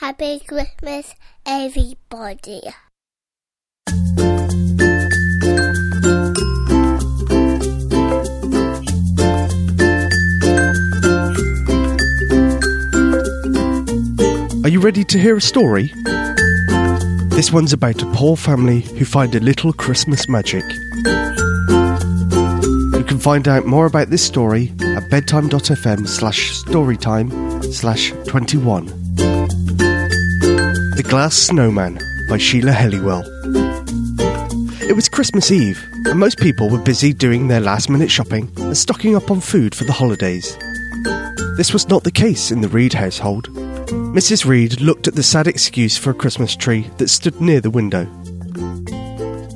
Happy Christmas, everybody. Are you ready to hear a story? This one's about a poor family who find a little Christmas magic. You can find out more about this story at bedtime.fm slash storytime slash 21. The Glass Snowman by Sheila Helliwell. It was Christmas Eve, and most people were busy doing their last minute shopping and stocking up on food for the holidays. This was not the case in the Reed household. Mrs. Reed looked at the sad excuse for a Christmas tree that stood near the window.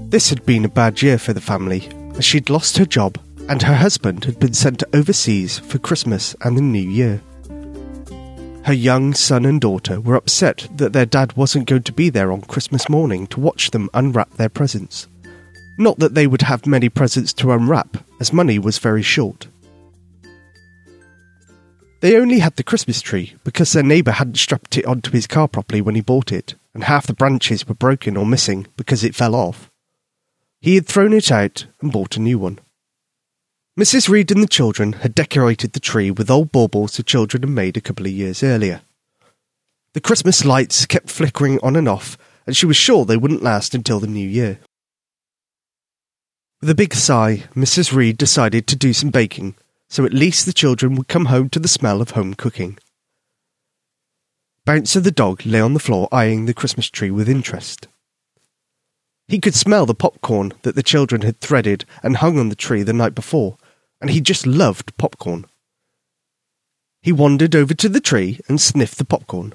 This had been a bad year for the family, as she'd lost her job and her husband had been sent overseas for Christmas and the New Year. Her young son and daughter were upset that their dad wasn't going to be there on Christmas morning to watch them unwrap their presents. Not that they would have many presents to unwrap, as money was very short. They only had the Christmas tree because their neighbour hadn't strapped it onto his car properly when he bought it, and half the branches were broken or missing because it fell off. He had thrown it out and bought a new one. Mrs. Reed and the children had decorated the tree with old baubles the children had made a couple of years earlier. The Christmas lights kept flickering on and off, and she was sure they wouldn't last until the new year. With a big sigh, Mrs. Reed decided to do some baking so at least the children would come home to the smell of home cooking. Bouncer the dog lay on the floor eyeing the Christmas tree with interest. He could smell the popcorn that the children had threaded and hung on the tree the night before, and he just loved popcorn. He wandered over to the tree and sniffed the popcorn.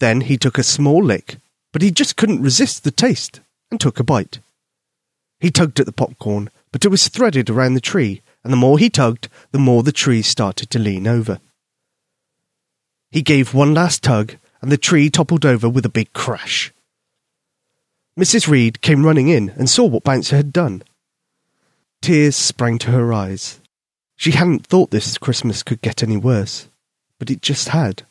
Then he took a small lick, but he just couldn't resist the taste and took a bite. He tugged at the popcorn, but it was threaded around the tree and the more he tugged, the more the tree started to lean over. He gave one last tug, and the tree toppled over with a big crash. Mrs. Reed came running in and saw what Bouncer had done. Tears sprang to her eyes. She hadn't thought this Christmas could get any worse, but it just had.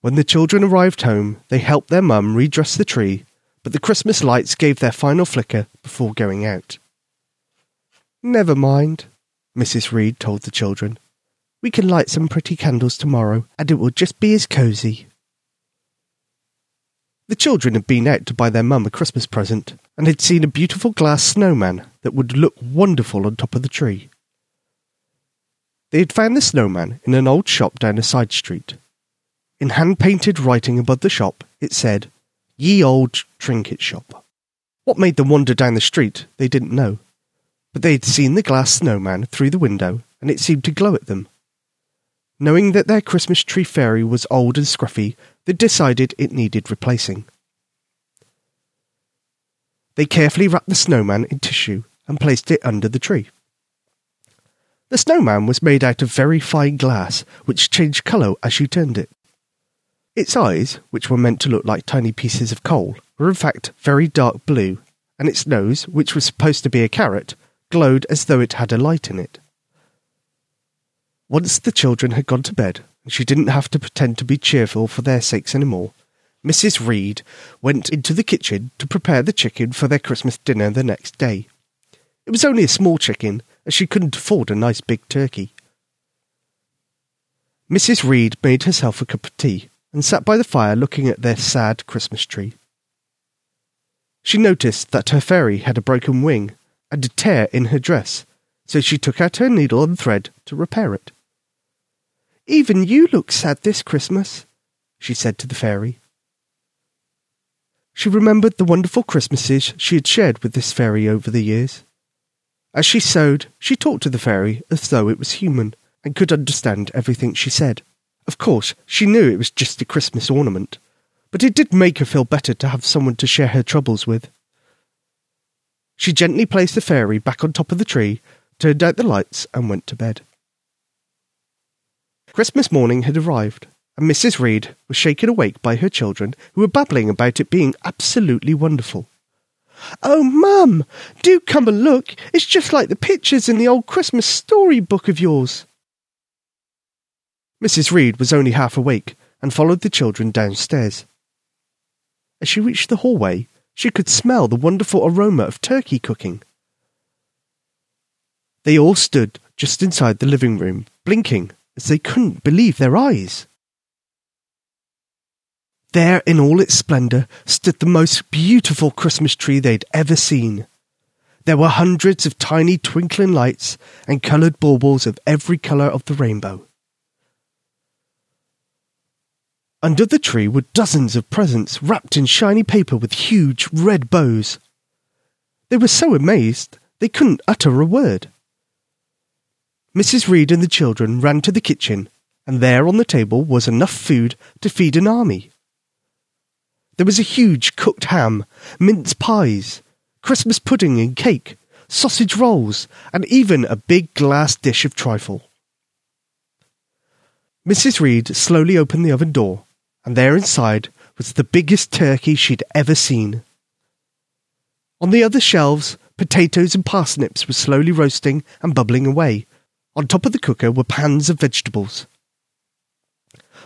When the children arrived home, they helped their mum redress the tree, but the Christmas lights gave their final flicker before going out. Never mind, Mrs. Reed told the children. We can light some pretty candles tomorrow, and it will just be as cosy. The children had been out to buy their mum a Christmas present, and had seen a beautiful glass snowman that would look wonderful on top of the tree. They had found the snowman in an old shop down a side street. In hand painted writing above the shop, it said, Ye Old Trinket Shop. What made them wander down the street, they didn't know but they had seen the glass snowman through the window, and it seemed to glow at them. Knowing that their Christmas tree fairy was old and scruffy, they decided it needed replacing. They carefully wrapped the snowman in tissue and placed it under the tree. The snowman was made out of very fine glass, which changed colour as you turned it. Its eyes, which were meant to look like tiny pieces of coal, were in fact very dark blue, and its nose, which was supposed to be a carrot, glowed as though it had a light in it. Once the children had gone to bed, and she didn't have to pretend to be cheerful for their sakes any more, Mrs. Reed went into the kitchen to prepare the chicken for their Christmas dinner the next day. It was only a small chicken, as she couldn't afford a nice big turkey. Mrs. Reed made herself a cup of tea and sat by the fire looking at their sad Christmas tree. She noticed that her fairy had a broken wing and a tear in her dress, so she took out her needle and thread to repair it. Even you look sad this Christmas, she said to the fairy. She remembered the wonderful Christmases she had shared with this fairy over the years. As she sewed, she talked to the fairy as though it was human and could understand everything she said. Of course, she knew it was just a Christmas ornament, but it did make her feel better to have someone to share her troubles with. She gently placed the fairy back on top of the tree, turned out the lights, and went to bed. Christmas morning had arrived, and Mrs. Reed was shaken awake by her children, who were babbling about it being absolutely wonderful. Oh, Mum, do come and look. It's just like the pictures in the old Christmas story book of yours. Mrs. Reed was only half awake, and followed the children downstairs. As she reached the hallway, she could smell the wonderful aroma of turkey cooking. They all stood just inside the living room, blinking as they couldn't believe their eyes. There, in all its splendour, stood the most beautiful Christmas tree they'd ever seen. There were hundreds of tiny twinkling lights and coloured baubles of every colour of the rainbow. Under the tree were dozens of presents wrapped in shiny paper with huge red bows. They were so amazed they couldn't utter a word. Mrs. Reed and the children ran to the kitchen, and there on the table was enough food to feed an army. There was a huge cooked ham, mince pies, Christmas pudding and cake, sausage rolls, and even a big glass dish of trifle. Mrs. Reed slowly opened the oven door, and there inside was the biggest turkey she'd ever seen. On the other shelves, potatoes and parsnips were slowly roasting and bubbling away. On top of the cooker were pans of vegetables.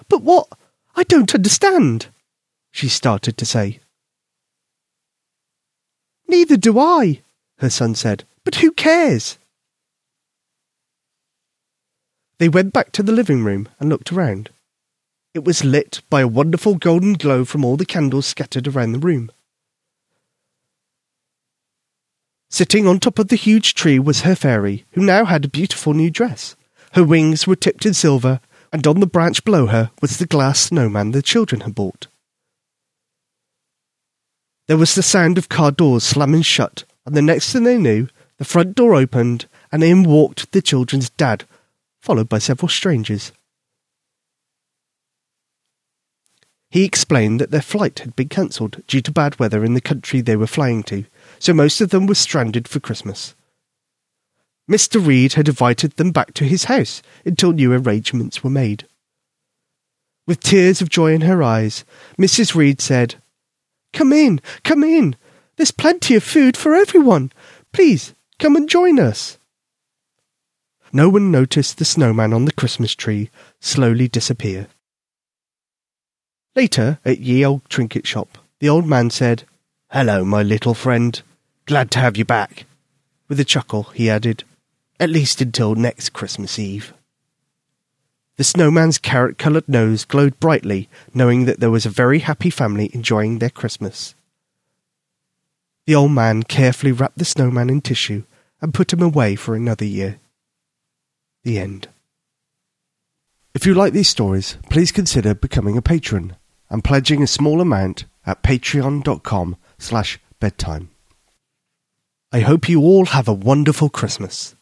But what? I don't understand she started to say. Neither do I, her son said, but who cares? They went back to the living room and looked around. It was lit by a wonderful golden glow from all the candles scattered around the room. Sitting on top of the huge tree was her fairy, who now had a beautiful new dress. Her wings were tipped in silver, and on the branch below her was the glass snowman the children had bought. There was the sound of car doors slamming shut, and the next thing they knew, the front door opened, and in walked the children's dad, followed by several strangers. He explained that their flight had been cancelled due to bad weather in the country they were flying to, so most of them were stranded for Christmas. Mr. Reed had invited them back to his house until new arrangements were made. With tears of joy in her eyes, Mrs. Reed said, Come in, come in. There's plenty of food for everyone. Please, come and join us. No one noticed the snowman on the Christmas tree slowly disappear. Later, at Ye Old Trinket Shop, the old man said, Hello, my little friend. Glad to have you back. With a chuckle, he added, At least until next Christmas Eve. The snowman's carrot coloured nose glowed brightly, knowing that there was a very happy family enjoying their Christmas. The old man carefully wrapped the snowman in tissue and put him away for another year. The end. If you like these stories, please consider becoming a patron and pledging a small amount at patreon.com slash bedtime. I hope you all have a wonderful Christmas.